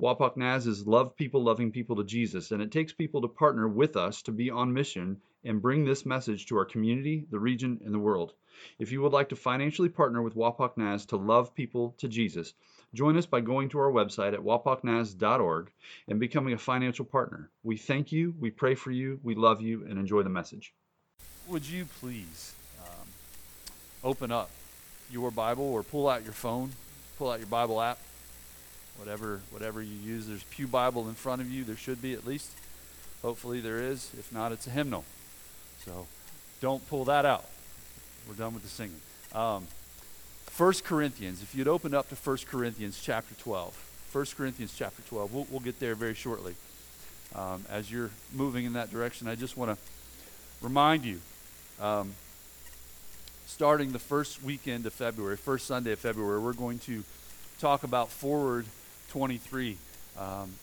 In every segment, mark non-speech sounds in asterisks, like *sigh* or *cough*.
Wapak Naz is love people loving people to Jesus, and it takes people to partner with us to be on mission and bring this message to our community, the region, and the world. If you would like to financially partner with Wapak Naz to love people to Jesus, join us by going to our website at wapaknaz.org and becoming a financial partner. We thank you, we pray for you, we love you, and enjoy the message. Would you please um, open up your Bible or pull out your phone, pull out your Bible app, whatever whatever you use. There's Pew Bible in front of you. There should be at least. Hopefully there is. If not, it's a hymnal. So don't pull that out. We're done with the singing. Um, 1 Corinthians, if you'd open up to 1 Corinthians chapter 12. 1 Corinthians chapter 12. We'll, we'll get there very shortly. Um, as you're moving in that direction, I just want to remind you um, starting the first weekend of February, first Sunday of February, we're going to talk about Forward 23. Um,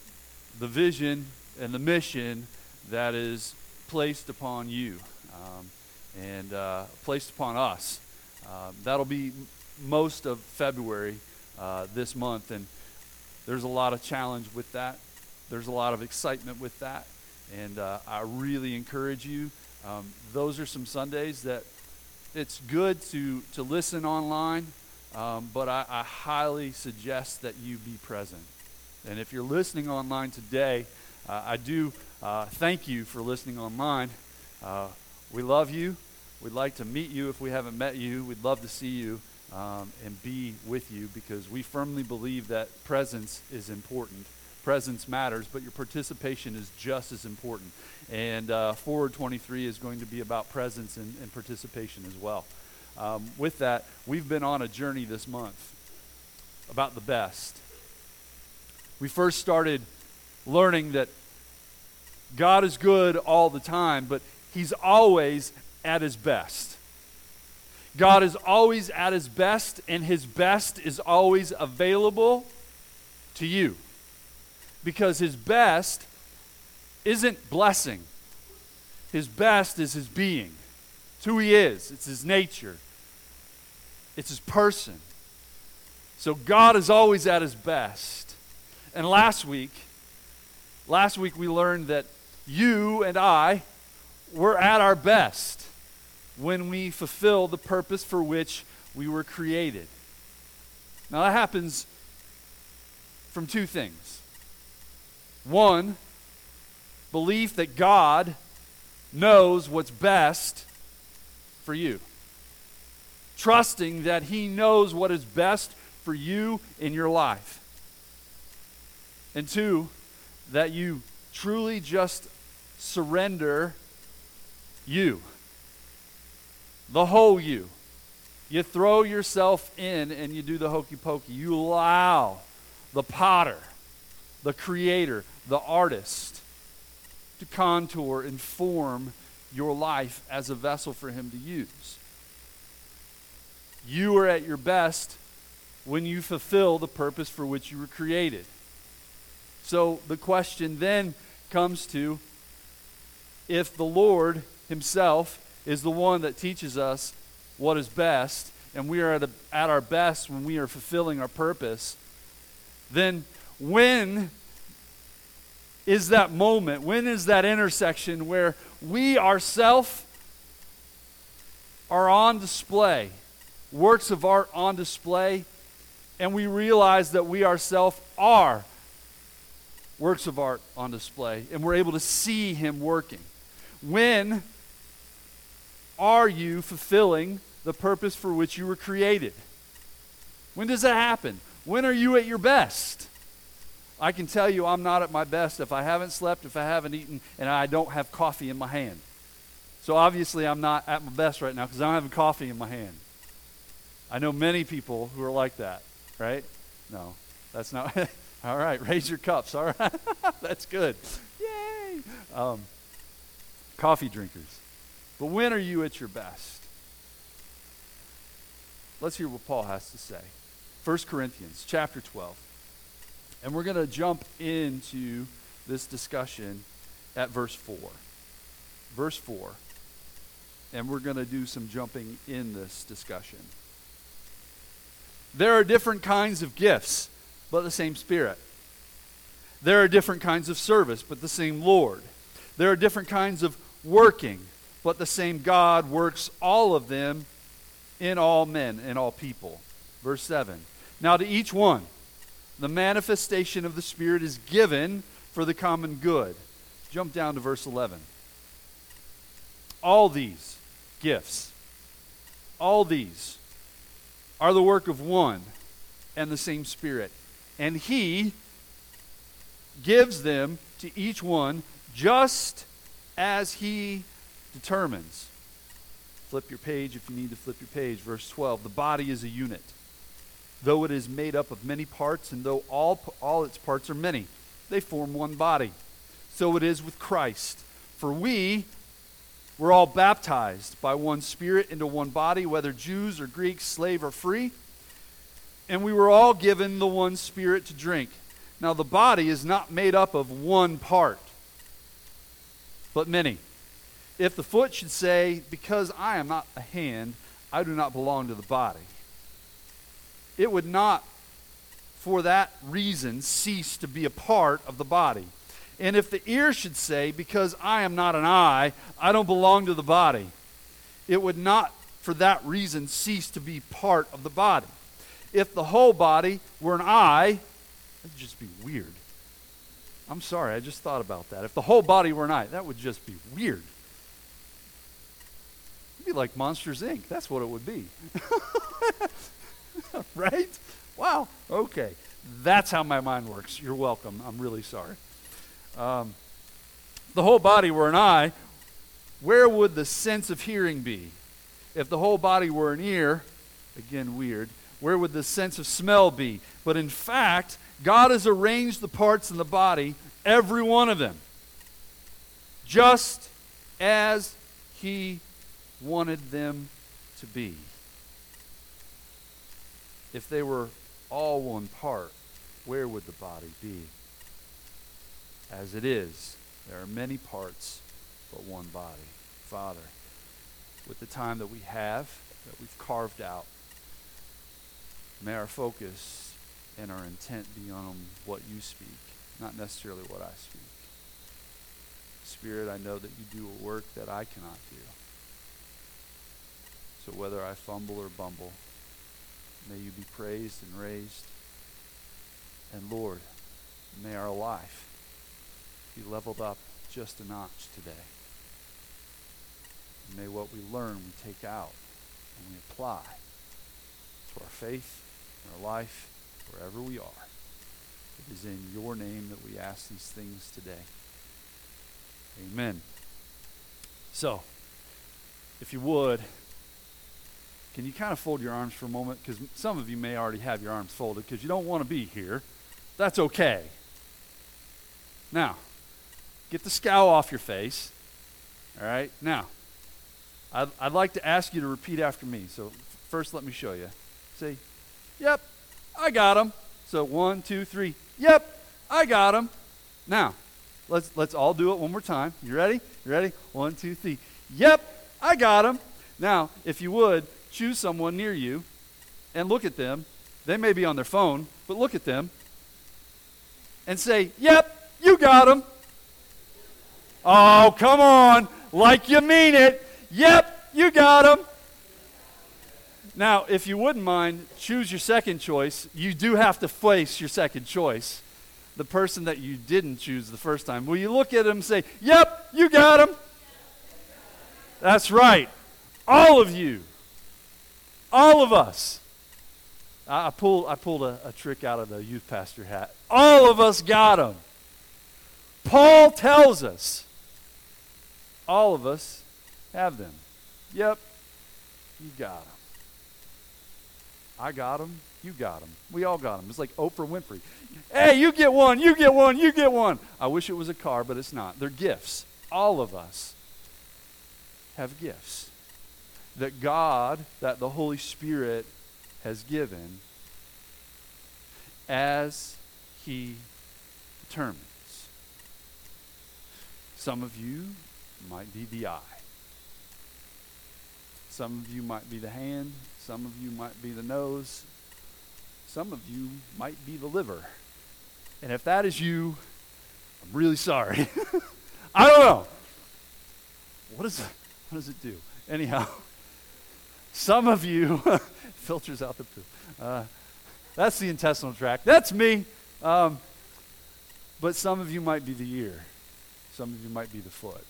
the vision and the mission that is placed upon you um, and uh, placed upon us. Uh, that'll be most of February uh, this month, and there's a lot of challenge with that. There's a lot of excitement with that, and uh, I really encourage you. Um, those are some Sundays that it's good to to listen online, um, but I, I highly suggest that you be present. And if you're listening online today, uh, I do uh, thank you for listening online. Uh, we love you. We'd like to meet you if we haven't met you. We'd love to see you um, and be with you because we firmly believe that presence is important. Presence matters, but your participation is just as important. And uh, Forward 23 is going to be about presence and, and participation as well. Um, with that, we've been on a journey this month about the best. We first started learning that God is good all the time, but He's always at His best. God is always at His best, and His best is always available to you. Because His best isn't blessing, His best is His being. It's who He is, it's His nature, it's His person. So God is always at His best. And last week, last week we learned that you and I were at our best when we fulfill the purpose for which we were created. Now, that happens from two things. One, belief that God knows what's best for you. Trusting that He knows what is best for you in your life. And two, that you truly just surrender you, the whole you. You throw yourself in and you do the hokey pokey. You allow the potter, the creator, the artist to contour and form your life as a vessel for him to use. You are at your best when you fulfill the purpose for which you were created. So the question then comes to if the Lord Himself is the one that teaches us what is best, and we are at, a, at our best when we are fulfilling our purpose, then when is that moment? When is that intersection where we ourselves are on display, works of art on display, and we realize that we ourselves are works of art on display, and we're able to see Him working? When are you fulfilling the purpose for which you were created? When does that happen? When are you at your best? I can tell you I'm not at my best if I haven't slept, if I haven't eaten, and I don't have coffee in my hand. So obviously I'm not at my best right now because I don't have coffee in my hand. I know many people who are like that, right? No, that's not. *laughs* all right, raise your cups. All right, *laughs* that's good. Yay! Um, coffee drinkers. But when are you at your best? Let's hear what Paul has to say. 1 Corinthians chapter 12. And we're going to jump into this discussion at verse 4. Verse 4. And we're going to do some jumping in this discussion. There are different kinds of gifts, but the same Spirit. There are different kinds of service, but the same Lord. There are different kinds of working, but the same God works all of them in all men and all people. Verse 7. Now to each one, the manifestation of the Spirit is given for the common good. Jump down to verse 11. All these gifts, all these are the work of one and the same Spirit. And He gives them to each one just as He determines. Flip your page if you need to flip your page. Verse 12. The body is a unit. Though it is made up of many parts, and though all, all its parts are many, they form one body. So it is with Christ. For we were all baptized by one Spirit into one body, whether Jews or Greeks, slave or free, and we were all given the one Spirit to drink. Now, the body is not made up of one part, but many. If the foot should say, Because I am not a hand, I do not belong to the body, it would not, for that reason, cease to be a part of the body. And if the ear should say, Because I am not an eye, I don't belong to the body, it would not, for that reason, cease to be part of the body. If the whole body were an eye, that'd just be weird. I'm sorry, I just thought about that. If the whole body were an eye, that would just be weird. It'd be like Monsters Inc. That's what it would be. *laughs* right? Wow. Okay. That's how my mind works. You're welcome. I'm really sorry. Um, the whole body were an eye, where would the sense of hearing be? If the whole body were an ear, again, weird, where would the sense of smell be? But in fact, God has arranged the parts in the body, every one of them, just as He wanted them to be. If they were all one part, where would the body be? As it is, there are many parts, but one body. Father, with the time that we have, that we've carved out, may our focus and our intent be on what you speak, not necessarily what I speak. Spirit, I know that you do a work that I cannot do. So whether I fumble or bumble, may you be praised and raised. And Lord, may our life be leveled up just a notch today. And may what we learn we take out and we apply to our faith, our life, wherever we are. It is in your name that we ask these things today. Amen. So, if you would, can you kind of fold your arms for a moment? Because some of you may already have your arms folded because you don't want to be here. That's okay. Now, get the scowl off your face. All right? Now, I'd, I'd like to ask you to repeat after me. So, first, let me show you. Say, Yep, I got him. So, one, two, three. Yep, I got him. Now, let's, let's all do it one more time. You ready? You ready? One, two, three. Yep, I got him. Now, if you would, choose someone near you and look at them. They may be on their phone, but look at them and say, Yep, you got him. Oh, come on. Like you mean it. Yep, you got him. Now, if you wouldn't mind, choose your second choice. You do have to face your second choice. The person that you didn't choose the first time. Will you look at him and say, Yep, you got him? That's right. All of you. All of us. I, I pulled, I pulled a, a trick out of the youth pastor hat. All of us got him. Paul tells us all of us have them. Yep, you got them. I got them. You got them. We all got them. It's like Oprah Winfrey. Hey, you get one. You get one. You get one. I wish it was a car, but it's not. They're gifts. All of us have gifts that God, that the Holy Spirit has given as He determines. Some of you might be the eye. Some of you might be the hand. Some of you might be the nose. Some of you might be the liver. And if that is you, I'm really sorry. *laughs* I don't know. What, is, what does it do? Anyhow, *laughs* some of you *laughs* filters out the poop. Uh, that's the intestinal tract. That's me. Um, but some of you might be the ear. Some of you might be the foot.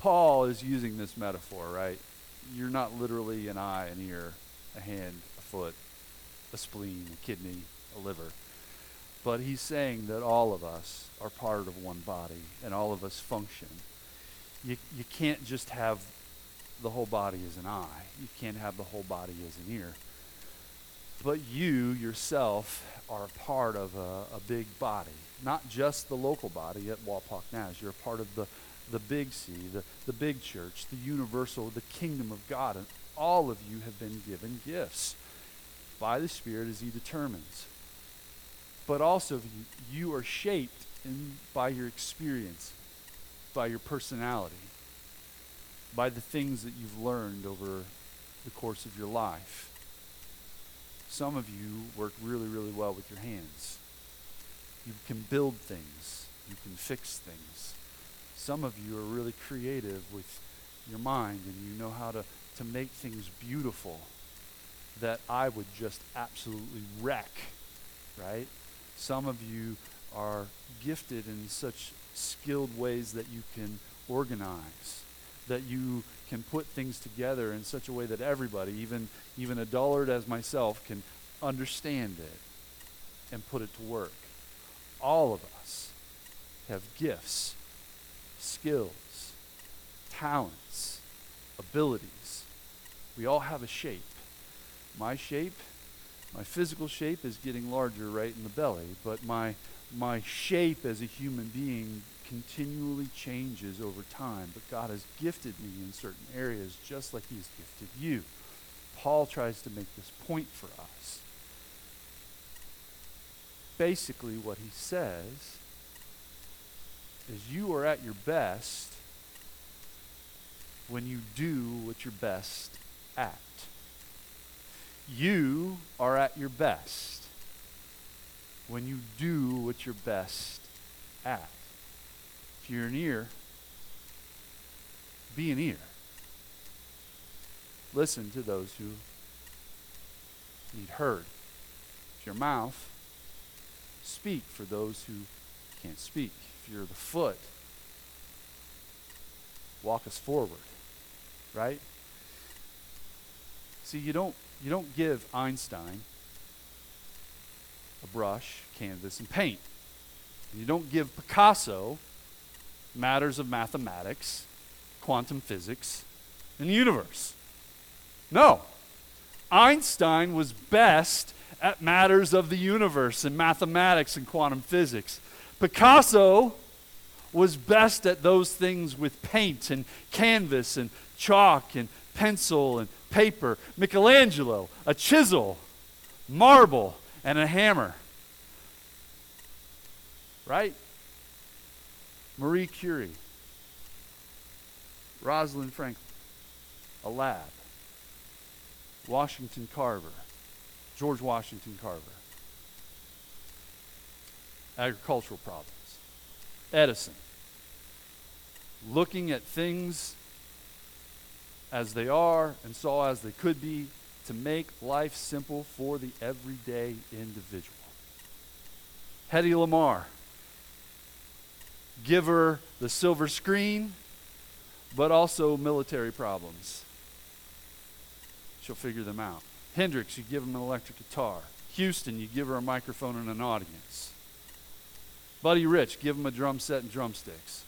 Paul is using this metaphor, right? You're not literally an eye, an ear, a hand, a foot, a spleen, a kidney, a liver. But he's saying that all of us are part of one body and all of us function. You, you can't just have the whole body as an eye, you can't have the whole body as an ear. But you yourself are a part of a, a big body, not just the local body at Wapak Naz. You're a part of the the big C, the, the big church, the universal, the kingdom of God. And all of you have been given gifts by the Spirit as He determines. But also, you, are shaped in, by your experience, by your personality, by the things that you've learned over the course of your life. Some of you work really, really well with your hands. You can build things, you can fix things some of you are really creative with your mind and you know how to, to make things beautiful that I would just absolutely wreck, right? Some of you are gifted in such skilled ways that you can organize, that you can put things together in such a way that everybody, even, even a dullard as myself, can understand it and put it to work. All of us have gifts skills, talents, abilities. We all have a shape. My shape, my physical shape is getting larger right in the belly, but my my shape as a human being continually changes over time, but God has gifted me in certain areas just like He has gifted you. Paul tries to make this point for us. Basically, what he says is you are at your best when you do what you're best at. You are at your best when you do what you're best at. If you're an ear, be an ear. Listen to those who need heard. If your mouth, speak for those who can't speak you're the foot, walk us forward, right? See, you don't you don't give Einstein a brush, canvas, and paint. You don't give Picasso matters of mathematics, quantum physics, and the universe. No. Einstein was best at matters of the universe and mathematics and quantum physics. Picasso was best at those things with paint and canvas and chalk and pencil and paper. Michelangelo, a chisel, marble, and a hammer. Right? Marie Curie, Rosalind Franklin, a lab. Washington Carver, George Washington Carver agricultural problems. Edison, looking at things as they are and saw as they could be to make life simple for the everyday individual. Hedy Lamarr, give her the silver screen, but also military problems. She'll figure them out. Hendrix, you give him an electric guitar. Houston, you give her a microphone and an audience. Buddy Rich, give him a drum set and drumsticks.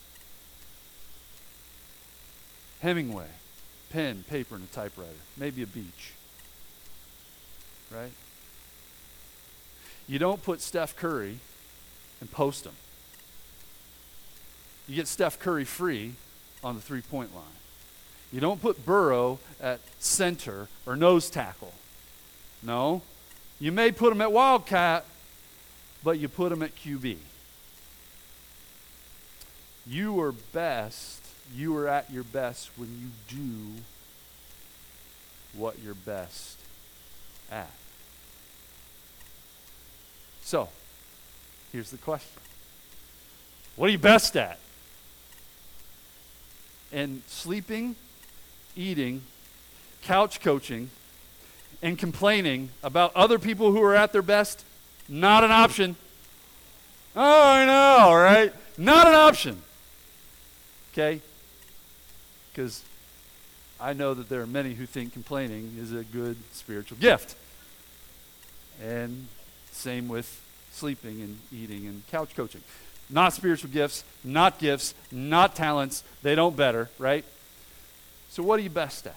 Hemingway, pen, paper, and a typewriter. Maybe a beach. Right? You don't put Steph Curry and post him. You get Steph Curry free, on the three point line. You don't put Burrow at center or nose tackle. No. You may put him at Wildcat, but you put him at QB. You are best, you are at your best when you do what you're best at. So, here's the question What are you best at? And sleeping, eating, couch coaching, and complaining about other people who are at their best, not an option. Oh, I know, right? Not an option. Okay? Because I know that there are many who think complaining is a good spiritual gift. And same with sleeping and eating and couch coaching. Not spiritual gifts, not gifts, not talents. They don't better, right? So, what are you best at?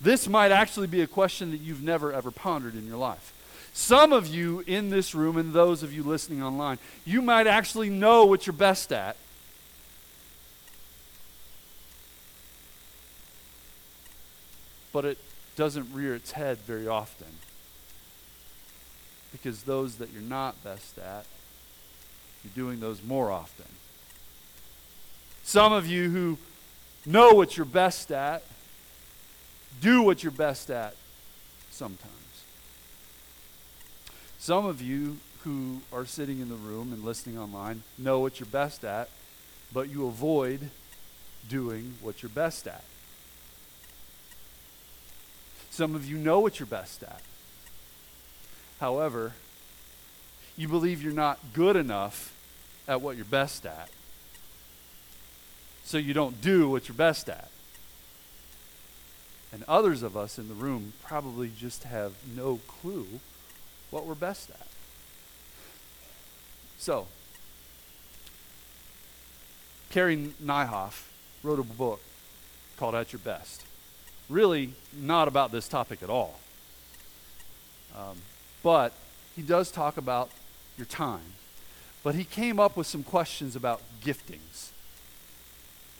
This might actually be a question that you've never ever pondered in your life. Some of you in this room and those of you listening online, you might actually know what you're best at. But it doesn't rear its head very often. Because those that you're not best at, you're doing those more often. Some of you who know what you're best at, do what you're best at sometimes. Some of you who are sitting in the room and listening online know what you're best at, but you avoid doing what you're best at. Some of you know what you're best at. However, you believe you're not good enough at what you're best at. So you don't do what you're best at. And others of us in the room probably just have no clue what we're best at. So, Carey Nieuwhof wrote a book called At Your Best. Really not about this topic at all. Um, but he does talk about your time. But he came up with some questions about giftings.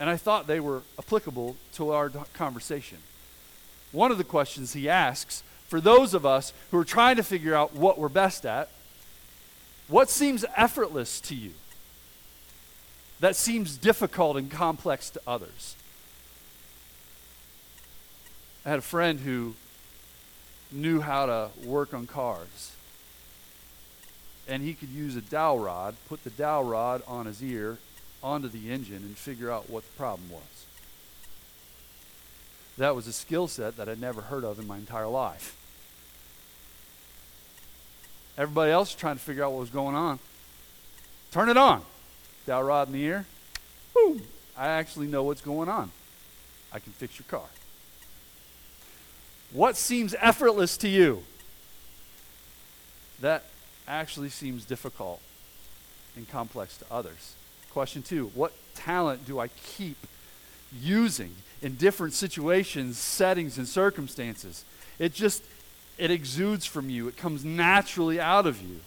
And I thought they were applicable to our conversation one of the questions he asks for those of us who are trying to figure out what we're best at what seems effortless to you? That seems difficult and complex to others. I had a friend who knew how to work on cars. And he could use a dowel rod, put the dowel rod on his ear, onto the engine, and figure out what the problem was. That was a skill set that I'd never heard of in my entire life. Everybody else was trying to figure out what was going on. Turn it on. Dowel rod in the ear. Boom. I actually know what's going on. I can fix your car. What seems effortless to you? That actually seems difficult and complex to others. Question two What talent do I keep using in different situations, settings, and circumstances. It just, it exudes from you. It comes naturally out of you.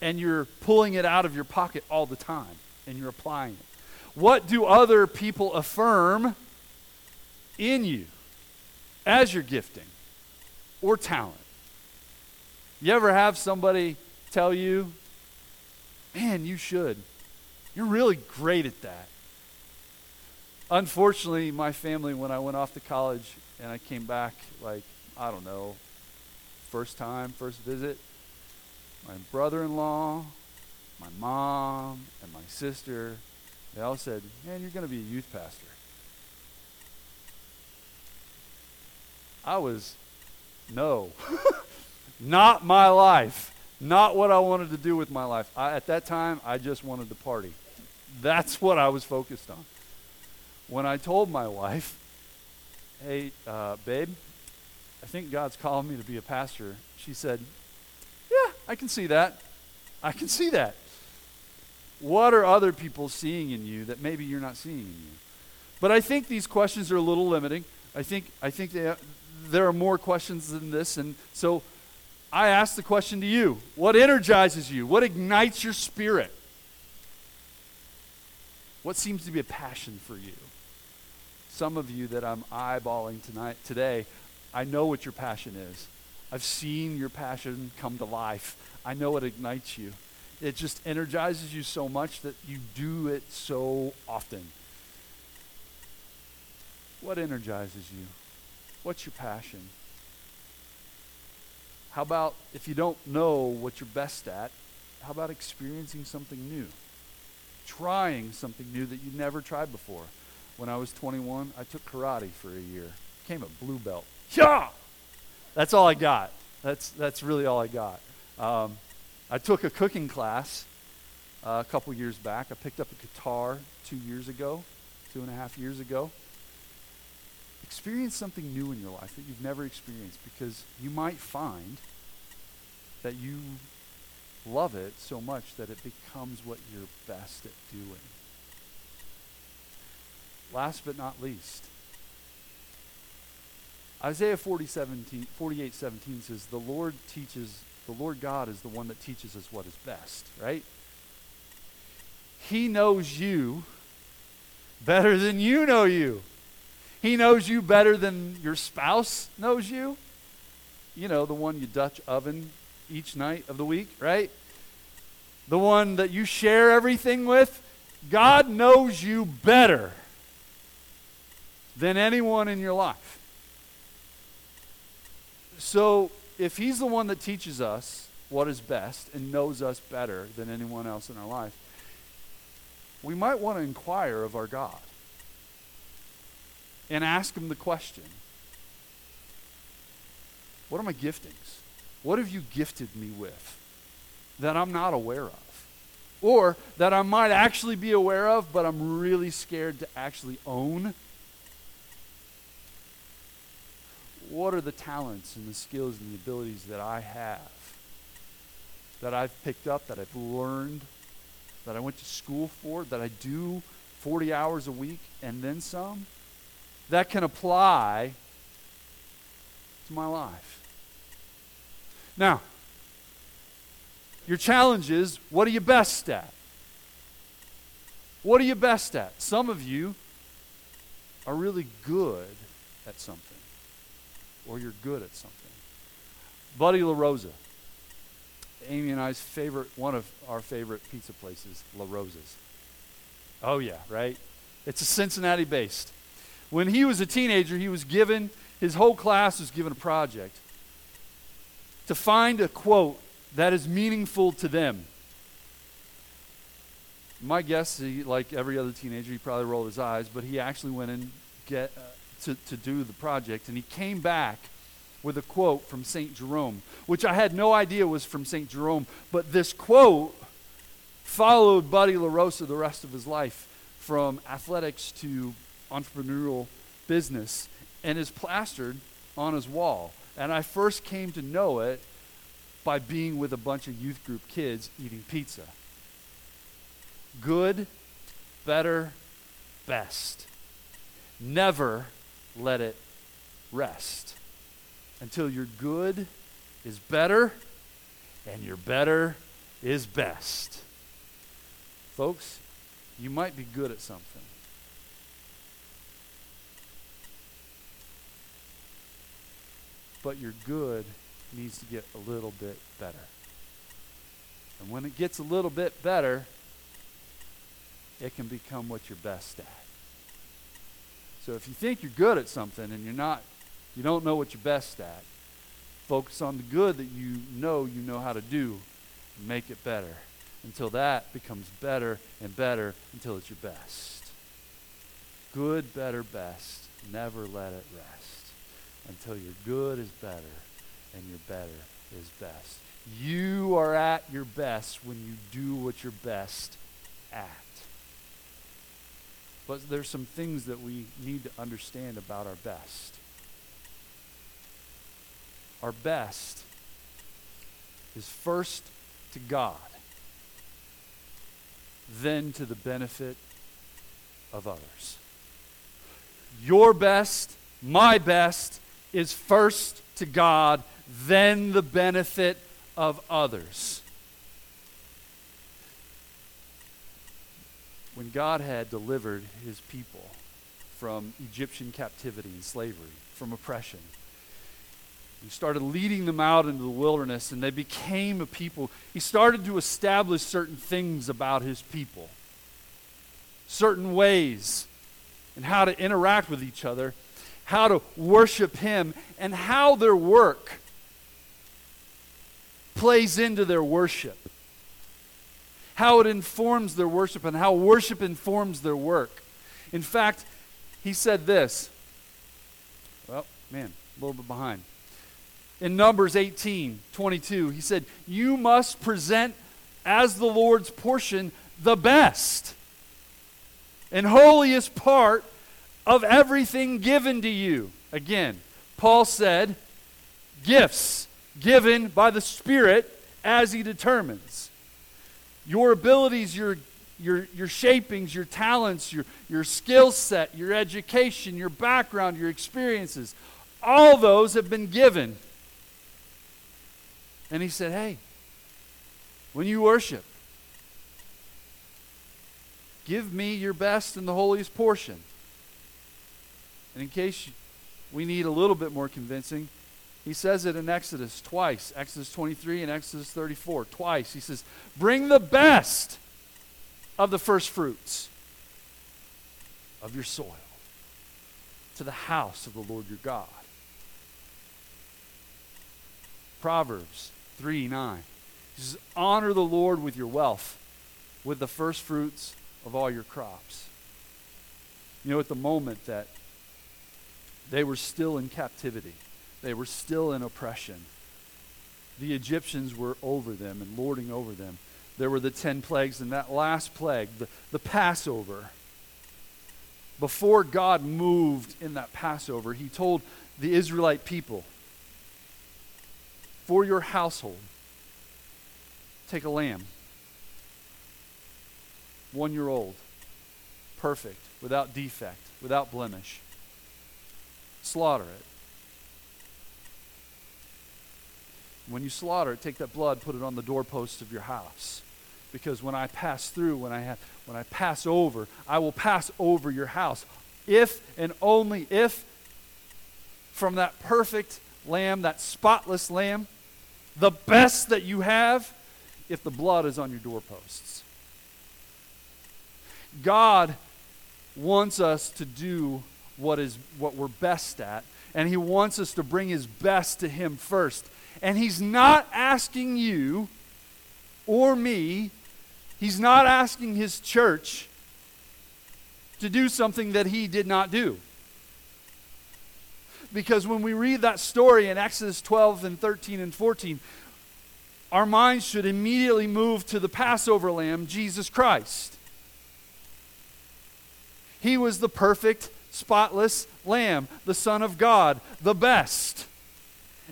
And you're pulling it out of your pocket all the time, and you're applying it. What do other people affirm in you as your gifting or talent? You ever have somebody tell you, man, you should. You're really great at that unfortunately, my family, when I went off to college and I came back, like, I don't know, first time, first visit, my brother in law, my mom, and my sister, they all said, Man, you're going to be a youth pastor. I was, no, not my life. Not what I wanted to do with my life. I, at that time, I just wanted to party. That's what I was focused on when I told my wife, hey, uh, babe, I think God's calling me to be a pastor, she said, yeah, I can see that. I can see that. What are other people seeing in you that maybe you're not seeing in you? But I think these questions are a little limiting. I think, I think they, there are more questions than this. And so I ask the question to you What energizes you? What ignites your spirit? What seems to be a passion for you? Some of you that I'm eyeballing tonight today, I know what your passion is. I've seen your passion come to life. I know it ignites you. It just energizes you so much that you do it so often. What energizes you? What's your passion? How about if you don't know what you're best at, how about experiencing something new? Trying something new that you've never tried before. When I was 21, I took karate for a year. Became a blue belt. Yeah! That's all I got. That's, that's really all I got. Um, I took a cooking class uh, a couple years back. I picked up a guitar two years ago, two and a half years ago. Experience something new in your life that you've never experienced because you might find that you love it so much that it becomes what you're best at doing. Last but not least, Isaiah 40, 17, 48 17 says, The Lord teaches, the Lord God is the one that teaches us what is best, right? He knows you better than you know you. He knows you better than your spouse knows you. You know, the one you Dutch oven each night of the week, right? The one that you share everything with. God knows you better than anyone in your life. So, if He's the one that teaches us what is best and knows us better than anyone else in our life, we might want to inquire of our God and ask Him the question What are my giftings? What have you gifted me with that I'm not aware of? Or that I might actually be aware of, but I'm really scared to actually own? What are the talents and the skills and the abilities that I have? That I've picked up, that I've learned, that I went to school for, that I do 40 hours a week and then some? That can apply to my life. Now, your challenge is what are you best at? What are you best at? Some of you are really good at something, or you're good at something. Buddy LaRosa, Amy and I's favorite, one of our favorite pizza places, LaRosa's. Oh, yeah, right? It's a Cincinnati based. When he was a teenager, he was given, his whole class was given a project to find a quote that is meaningful to them. My guess, he, like every other teenager, he probably rolled his eyes, but he actually went and get uh, to, to do the project, and he came back with a quote from St. Jerome, which I had no idea was from St. Jerome, but this quote followed Buddy LaRosa the rest of his life, from athletics to entrepreneurial business and is plastered on his wall. And I first came to know it by being with a bunch of youth group kids eating pizza. Good, better, best. Never let it rest until your good is better and your better is best. Folks, you might be good at something. But your good needs to get a little bit better. And when it gets a little bit better, it can become what you're best at. So if you think you're good at something and you're not, you don't know what you're best at, focus on the good that you know you know how to do and make it better until that becomes better and better until it's your best. Good, better, best. Never let it rest until your good is better and your better is best. You are at your best when you do what you're best at. But there's some things that we need to understand about our best. Our best is first to God, then to the benefit of others. Your best, my best, is first to God, then the benefit of others. when God had delivered his people from Egyptian captivity and slavery, from oppression. He started leading them out into the wilderness, and they became a people. He started to establish certain things about his people, certain ways, and how to interact with each other, how to worship him, and how their work plays into their worship how it informs their worship and how worship informs their work. In fact, he said this. Well, man, a little bit behind. In Numbers 18 22, he said, You must present as the Lord's portion the best and holiest part of everything given to you. Again, Paul said, Gifts given by the Spirit as he determines your abilities, your, your, your shapings, your talents, your, your skill set, your education, your background, your experiences, all those have been given. And he said, hey, when you worship, give me your best and the holiest portion. And in case we need a little bit more convincing, he says it in Exodus twice Exodus 23 and Exodus 34. Twice. He says, Bring the best of the first fruits of your soil to the house of the Lord your God. Proverbs 3 9. He says, Honor the Lord with your wealth, with the first fruits of all your crops. You know, at the moment that they were still in captivity, they were still in oppression. The Egyptians were over them and lording over them. There were the ten plagues, and that last plague, the, the Passover. Before God moved in that Passover, he told the Israelite people, For your household, take a lamb, one year old, perfect, without defect, without blemish. Slaughter it When you slaughter it, take that blood, put it on the doorposts of your house. Because when I pass through, when I, have, when I pass over, I will pass over your house. If and only if from that perfect lamb, that spotless lamb, the best that you have, if the blood is on your doorposts. God wants us to do what is what we're best at, and he wants us to bring his best to him first. And he's not asking you or me, he's not asking his church to do something that he did not do. Because when we read that story in Exodus 12 and 13 and 14, our minds should immediately move to the Passover lamb, Jesus Christ. He was the perfect, spotless lamb, the Son of God, the best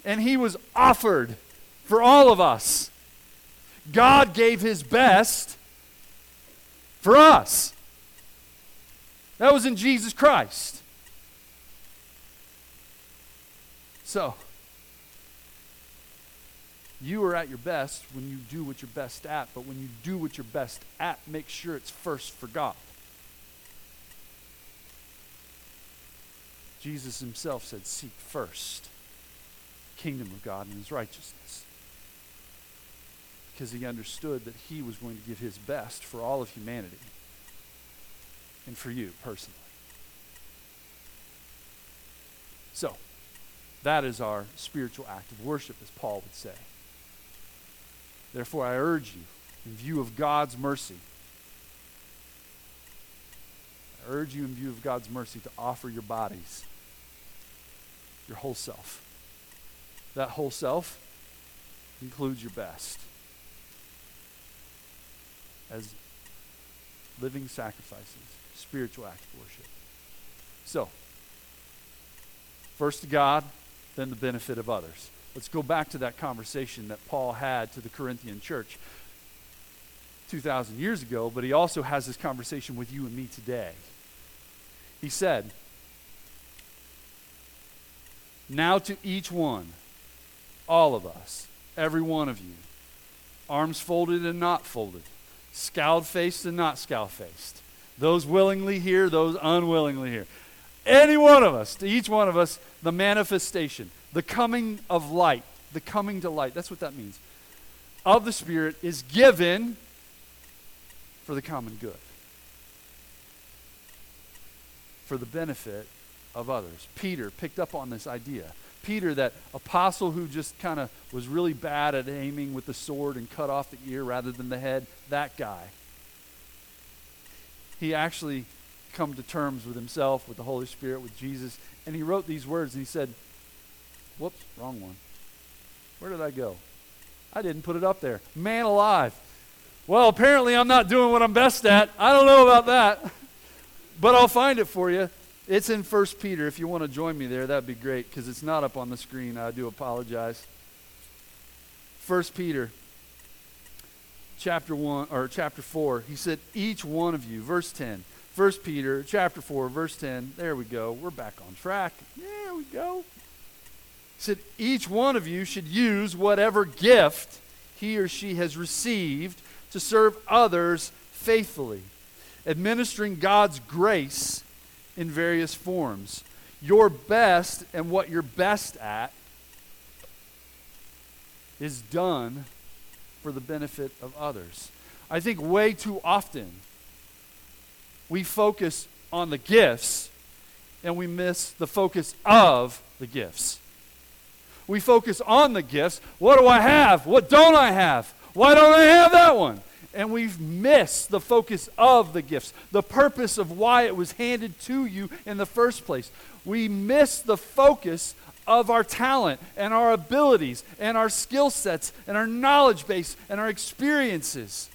and he was offered for all of us. God gave his best for us. That was in Jesus Christ. So, you are at your best when you do what you're best at, but when you do what you're best at, make sure it's first for God. Jesus himself said, Seek first kingdom of God and his righteousness. Because he understood that he was going to give his best for all of humanity and for you personally. So, that is our spiritual act of worship, as Paul would say. Therefore, I urge you, in view of God's mercy, I urge you, in view of God's mercy, to offer your bodies, your whole self that whole self includes your best as living sacrifices, spiritual act of worship. So, first to God, then the benefit of others. Let's go back to that conversation that Paul had to the Corinthian church 2,000 years ago, but he also has this conversation with you and me today. He said, Now to each one all of us, every one of you, arms folded and not folded, scowled faced and not scowl faced. Those willingly here, those unwillingly here. Any one of us, to each one of us, the manifestation, the coming of light, the coming to light. That's what that means. Of the Spirit is given for the common good, for the benefit of others. Peter picked up on this idea. Peter, that apostle who just kind of was really bad at aiming with the sword and cut off the ear rather than the head, that guy. He actually come to terms with himself, with the Holy Spirit, with Jesus, and he wrote these words and he said, Whoops, wrong one. Where did I go? I didn't put it up there. Man alive. Well, apparently I'm not doing what I'm best at. I don't know about that. But I'll find it for you. It's in 1 Peter. If you want to join me there, that'd be great because it's not up on the screen. I do apologize. 1 Peter chapter 1 or chapter 4. He said each one of you, verse 10. 1 Peter chapter 4 verse 10. There we go. We're back on track. There we go. He said each one of you should use whatever gift he or she has received to serve others faithfully, administering God's grace in various forms. Your best and what you're best at is done for the benefit of others. I think way too often we focus on the gifts and we miss the focus of the gifts. We focus on the gifts. What do I have? What don't I have? Why don't I have that one? And we've missed the focus of the gifts, the purpose of why it was handed to you in the first place. We miss the focus of our talent and our abilities and our skill sets and our knowledge base and our experiences.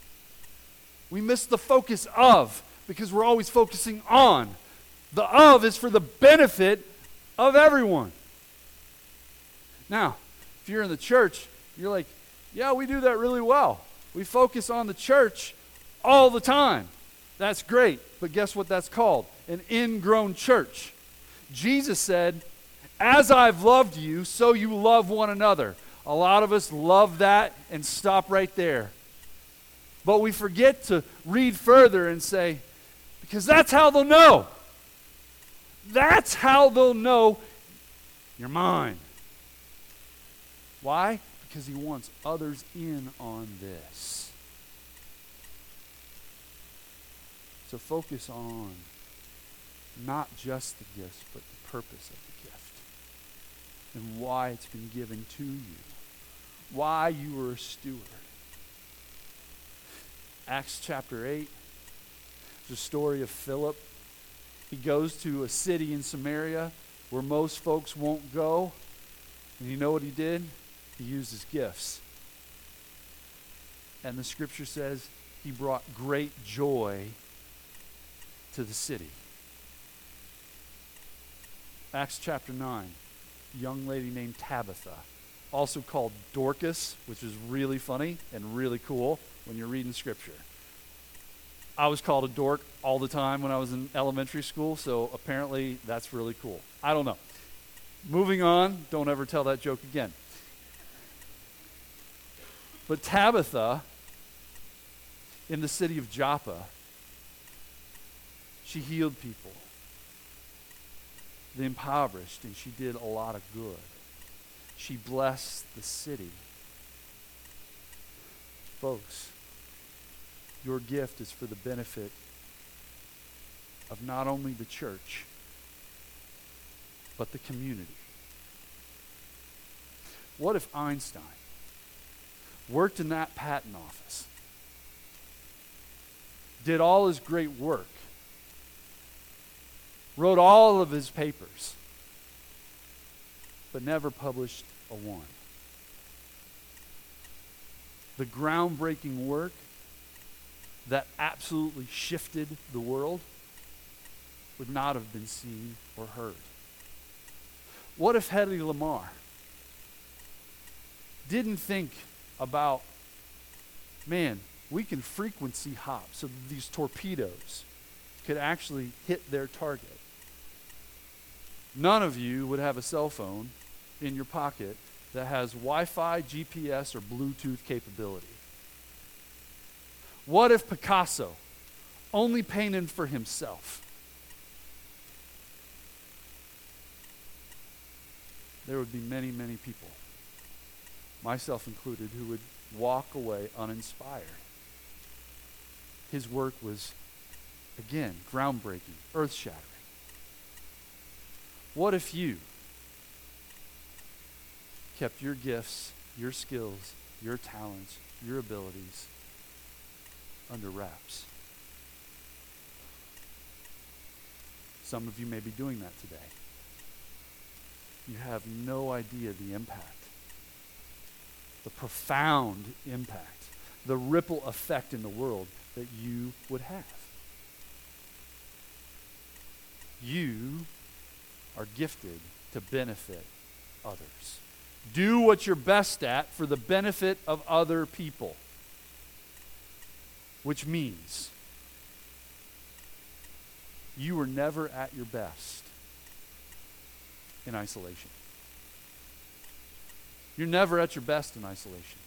We miss the focus of because we're always focusing on. The of is for the benefit of everyone. Now, if you're in the church, you're like, yeah, we do that really well. We focus on the church all the time. That's great, but guess what that's called? An ingrown church. Jesus said, As I've loved you, so you love one another. A lot of us love that and stop right there. But we forget to read further and say, because that's how they'll know. That's how they'll know you're mine. Why? Because he wants others in on this. So focus on not just the gifts, but the purpose of the gift and why it's been given to you, why you are a steward. Acts chapter 8 the story of Philip. He goes to a city in Samaria where most folks won't go. And you know what he did? He used his gifts. And the scripture says he brought great joy to the city. Acts chapter 9, young lady named Tabitha, also called Dorcas, which is really funny and really cool when you're reading scripture. I was called a dork all the time when I was in elementary school, so apparently that's really cool. I don't know. Moving on, don't ever tell that joke again. But Tabitha, in the city of Joppa, she healed people, the impoverished, and she did a lot of good. She blessed the city. Folks, your gift is for the benefit of not only the church, but the community. What if Einstein worked in that patent office, did all his great work, wrote all of his papers, but never published a one. The groundbreaking work that absolutely shifted the world would not have been seen or heard. What if Hedy Lamarr didn't think about, man, we can frequency hop so these torpedoes could actually hit their target. None of you would have a cell phone in your pocket that has Wi Fi, GPS, or Bluetooth capability. What if Picasso only painted for himself, there would be many, many people, myself included, who would walk away uninspired. His work was, again, groundbreaking, earth shattering. What if you kept your gifts, your skills, your talents, your abilities under wraps? Some of you may be doing that today. You have no idea the impact, the profound impact, the ripple effect in the world that you would have. You are gifted to benefit others. Do what you're best at for the benefit of other people. Which means you were never at your best in isolation. You're never at your best in isolation.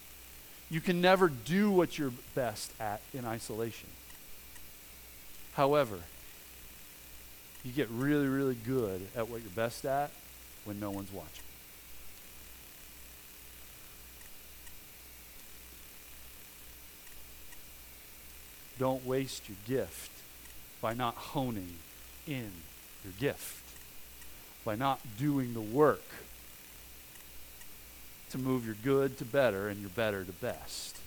You can never do what you're best at in isolation. However, you get really, really good at what you're best at when no one's watching. Don't waste your gift by not honing in your gift, by not doing the work to move your good to better and your better to best.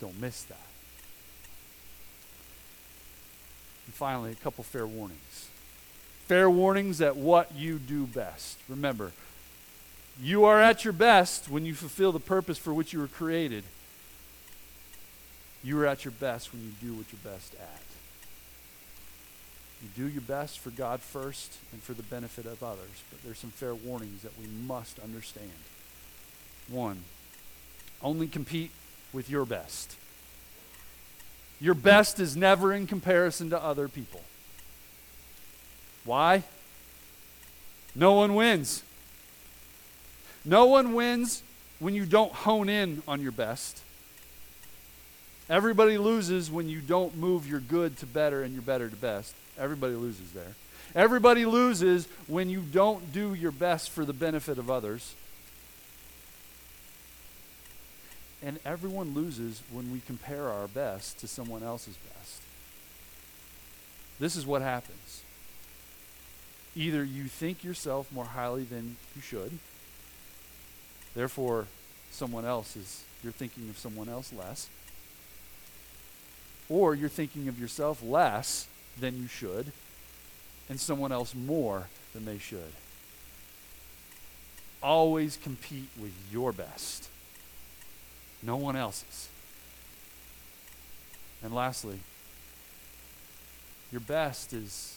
Don't miss that. And finally, a couple fair warnings. Fair warnings at what you do best. Remember, you are at your best when you fulfill the purpose for which you were created. You are at your best when you do what you're best at. You do your best for God first and for the benefit of others, but there's some fair warnings that we must understand. One, only compete with your best. Your best is never in comparison to other people. Why? No one wins. No one wins when you don't hone in on your best. Everybody loses when you don't move your good to better and your better to best. Everybody loses there. Everybody loses when you don't do your best for the benefit of others. And everyone loses when we compare our best to someone else's best. This is what happens. Either you think yourself more highly than you should, therefore, someone else is, you're thinking of someone else less or you're thinking of yourself less than you should, and someone else more than they should. Always compete with your best, no one else's. And lastly, your best is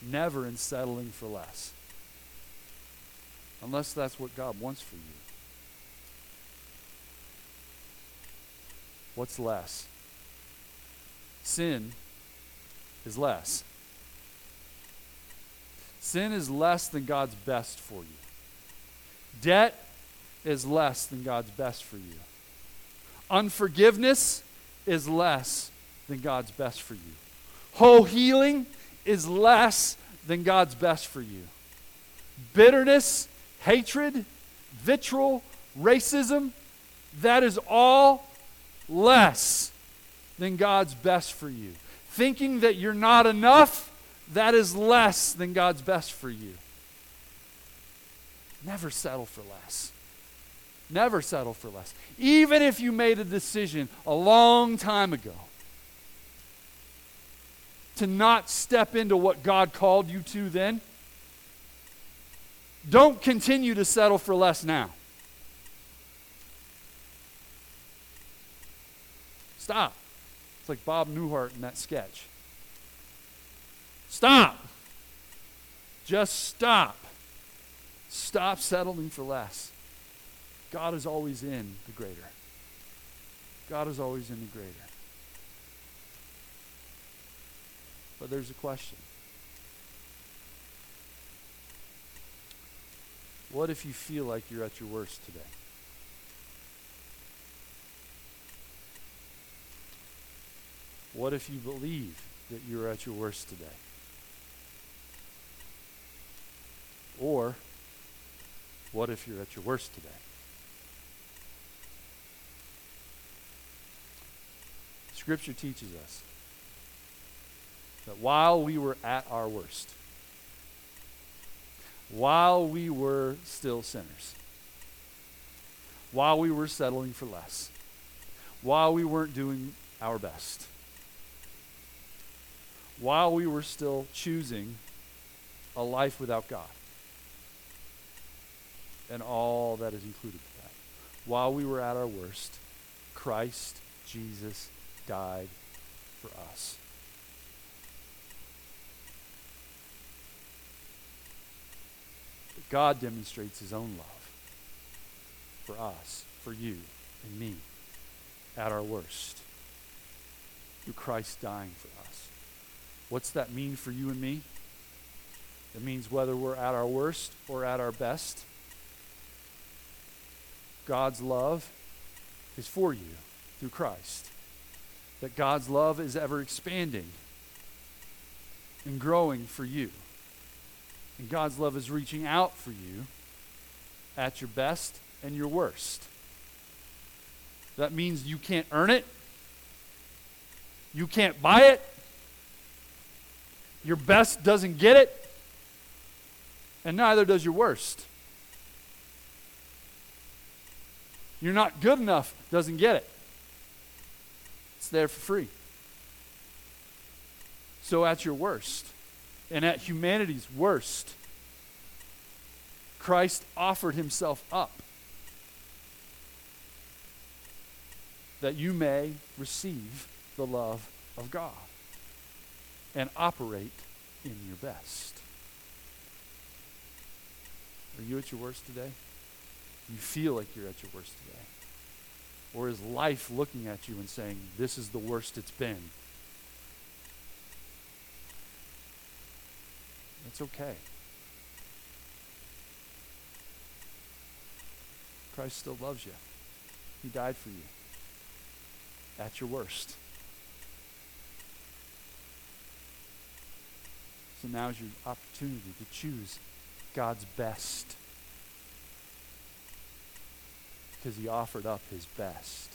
never in settling for less, unless that's what God wants for you. What's less? Sin is less. Sin is less than God's best for you. Debt is less than God's best for you. Unforgiveness is less than God's best for you. Whole healing is less than God's best for you. Bitterness, hatred, vitriol, racism, that is all less than God's best for you. Thinking that you're not enough, that is less than God's best for you. Never settle for less. Never settle for less. Even if you made a decision a long time ago to not step into what God called you to then, don't continue to settle for less now. Stop. It's like Bob Newhart in that sketch. Stop. Just stop. Stop settling for less. God is always in the greater. God is always in the greater. But there's a question. What if you feel like you're at your worst today? What if you believe that you're at your worst today? Or what if you're at your worst today? Scripture teaches us that while we were at our worst, while we were still sinners, while we were settling for less, while we weren't doing our best, while we were still choosing a life without God and all that is included with that. While we were at our worst, Christ Jesus died for us. But God demonstrates his own love for us, for you and me, at our worst, through Christ dying for us. What's that mean for you and me? It means whether we're at our worst or at our best, God's love is for you through Christ. That God's love is ever expanding and growing for you. And God's love is reaching out for you at your best and your worst. That means you can't earn it. You can't buy it. Your best doesn't get it. And neither does your worst. You're not good enough doesn't get it. It's there for free. So, at your worst, and at humanity's worst, Christ offered himself up that you may receive the love of God and operate in your best. Are you at your worst today? You feel like you're at your worst today? Or is life looking at you and saying, This is the worst it's been? It's okay. Christ still loves you. He died for you at your worst. So now's your opportunity to choose God's best because he offered up his best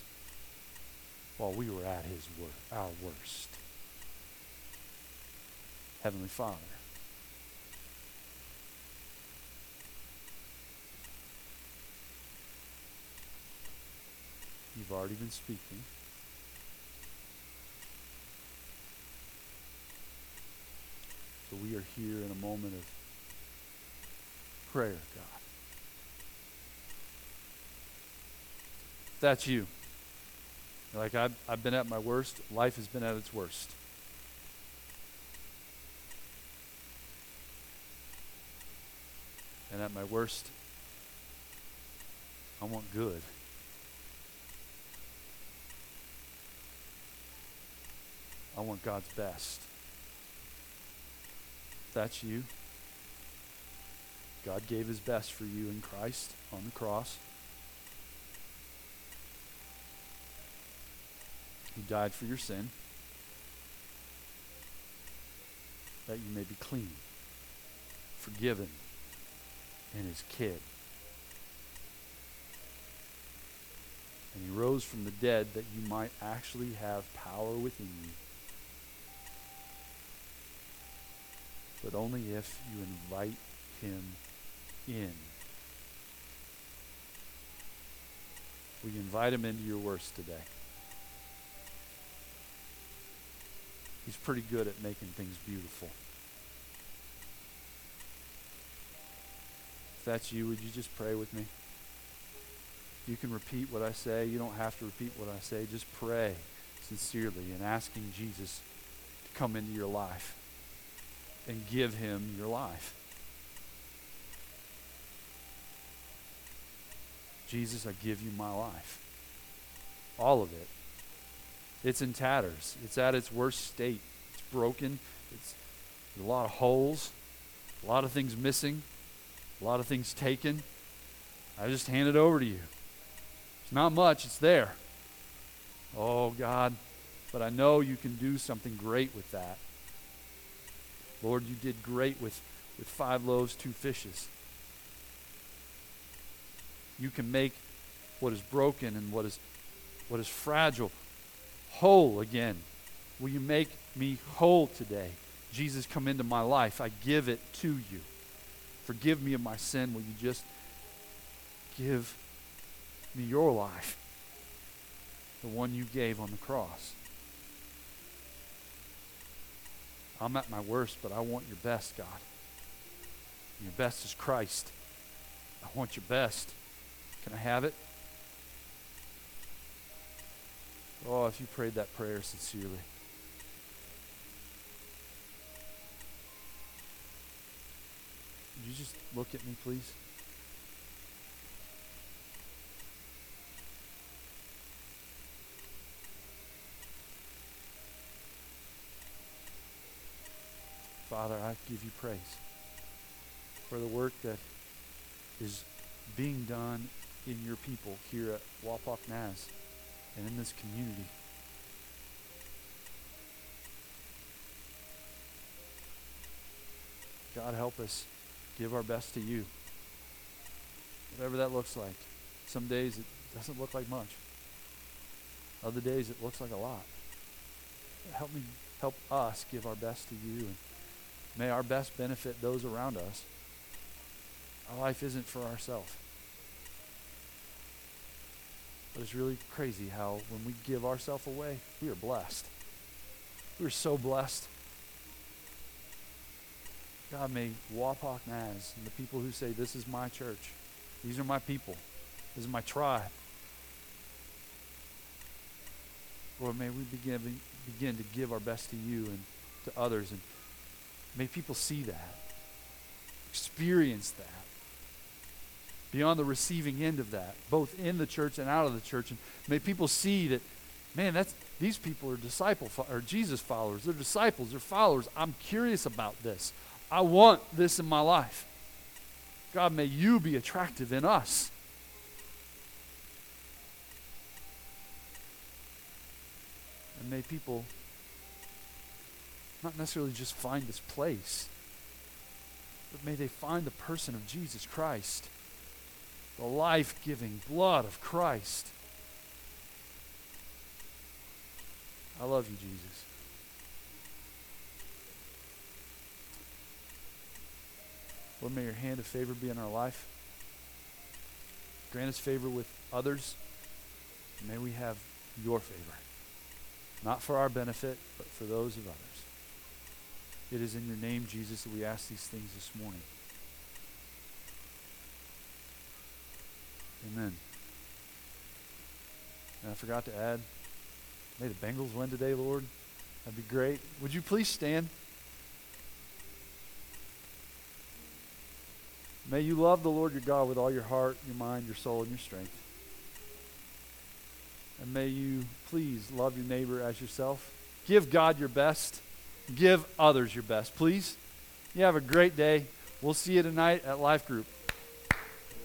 while we were at his wor- our worst. Heavenly Father, you've already been speaking. So we are here in a moment of prayer, God. that's you. Like I've, I've been at my worst, life has been at its worst. And at my worst, I want good. I want God's best. If that's you. God gave his best for you in Christ on the cross. He died for your sin, that you may be clean, forgiven, and his kid. And he rose from the dead that you might actually have power within you. But only if you invite him in. Will you invite him into your worst today? He's pretty good at making things beautiful. If that's you, would you just pray with me? You can repeat what I say. You don't have to repeat what I say. Just pray sincerely and asking Jesus to come into your life and give him your life. Jesus, I give you my life. All of it. It's in tatters. It's at its worst state. It's broken. It's a lot of holes, a lot of things missing, a lot of things taken. I just hand it over to you. It's not much, it's there. Oh, God, But I know you can do something great with that. Lord, you did great with, with five loaves, two fishes. You can make what is broken and what is what is fragile whole again. Will you make me whole today? Jesus, come into my life. I give it to you. Forgive me of my sin. Will you just give me your life? The one you gave on the cross. I'm at my worst, but I want your best, God. Your best is Christ. I want your best. Can I have it? Oh, if you prayed that prayer sincerely. Would you just look at me, please? Father, I give you praise for the work that is being done in your people here at Wapak Naz and in this community. God, help us give our best to you. Whatever that looks like. Some days it doesn't look like much. Other days it looks like a lot. Help me help us give our best to you may our best benefit those around us. Our life isn't for ourselves. But it's really crazy how when we give ourselves away, we are blessed. We are so blessed. God, may Wapak Naz and the people who say, This is my church, these are my people, this is my tribe. Lord, may we begin, begin to give our best to you and to others. And may people see that, experience that beyond the receiving end of that, both in the church and out of the church. And may people see that, man, that's these people are disciple or Jesus followers. They're disciples. They're followers. I'm curious about this. I want this in my life. God, may you be attractive in us. And may people not necessarily just find this place, but may they find the person of Jesus Christ the life giving blood of Christ. I love you, Jesus. Lord, may your hand of favor be in our life. Grant us favor with others. May we have your favor. Not for our benefit, but for those of others. It is in your name, Jesus, that we ask these things this morning. Amen. And I forgot to add, may the Bengals win today, Lord. That'd be great. Would you please stand? May you love the Lord your God with all your heart, your mind, your soul, and your strength. And may you please love your neighbor as yourself. Give God your best. Give others your best. Please. You have a great day. We'll see you tonight at Life Group.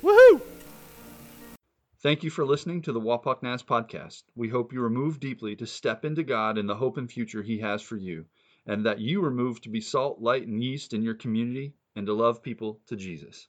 Woohoo! Thank you for listening to the Wapak Naz podcast. We hope you are moved deeply to step into God and the hope and future He has for you, and that you are moved to be salt, light, and yeast in your community and to love people to Jesus.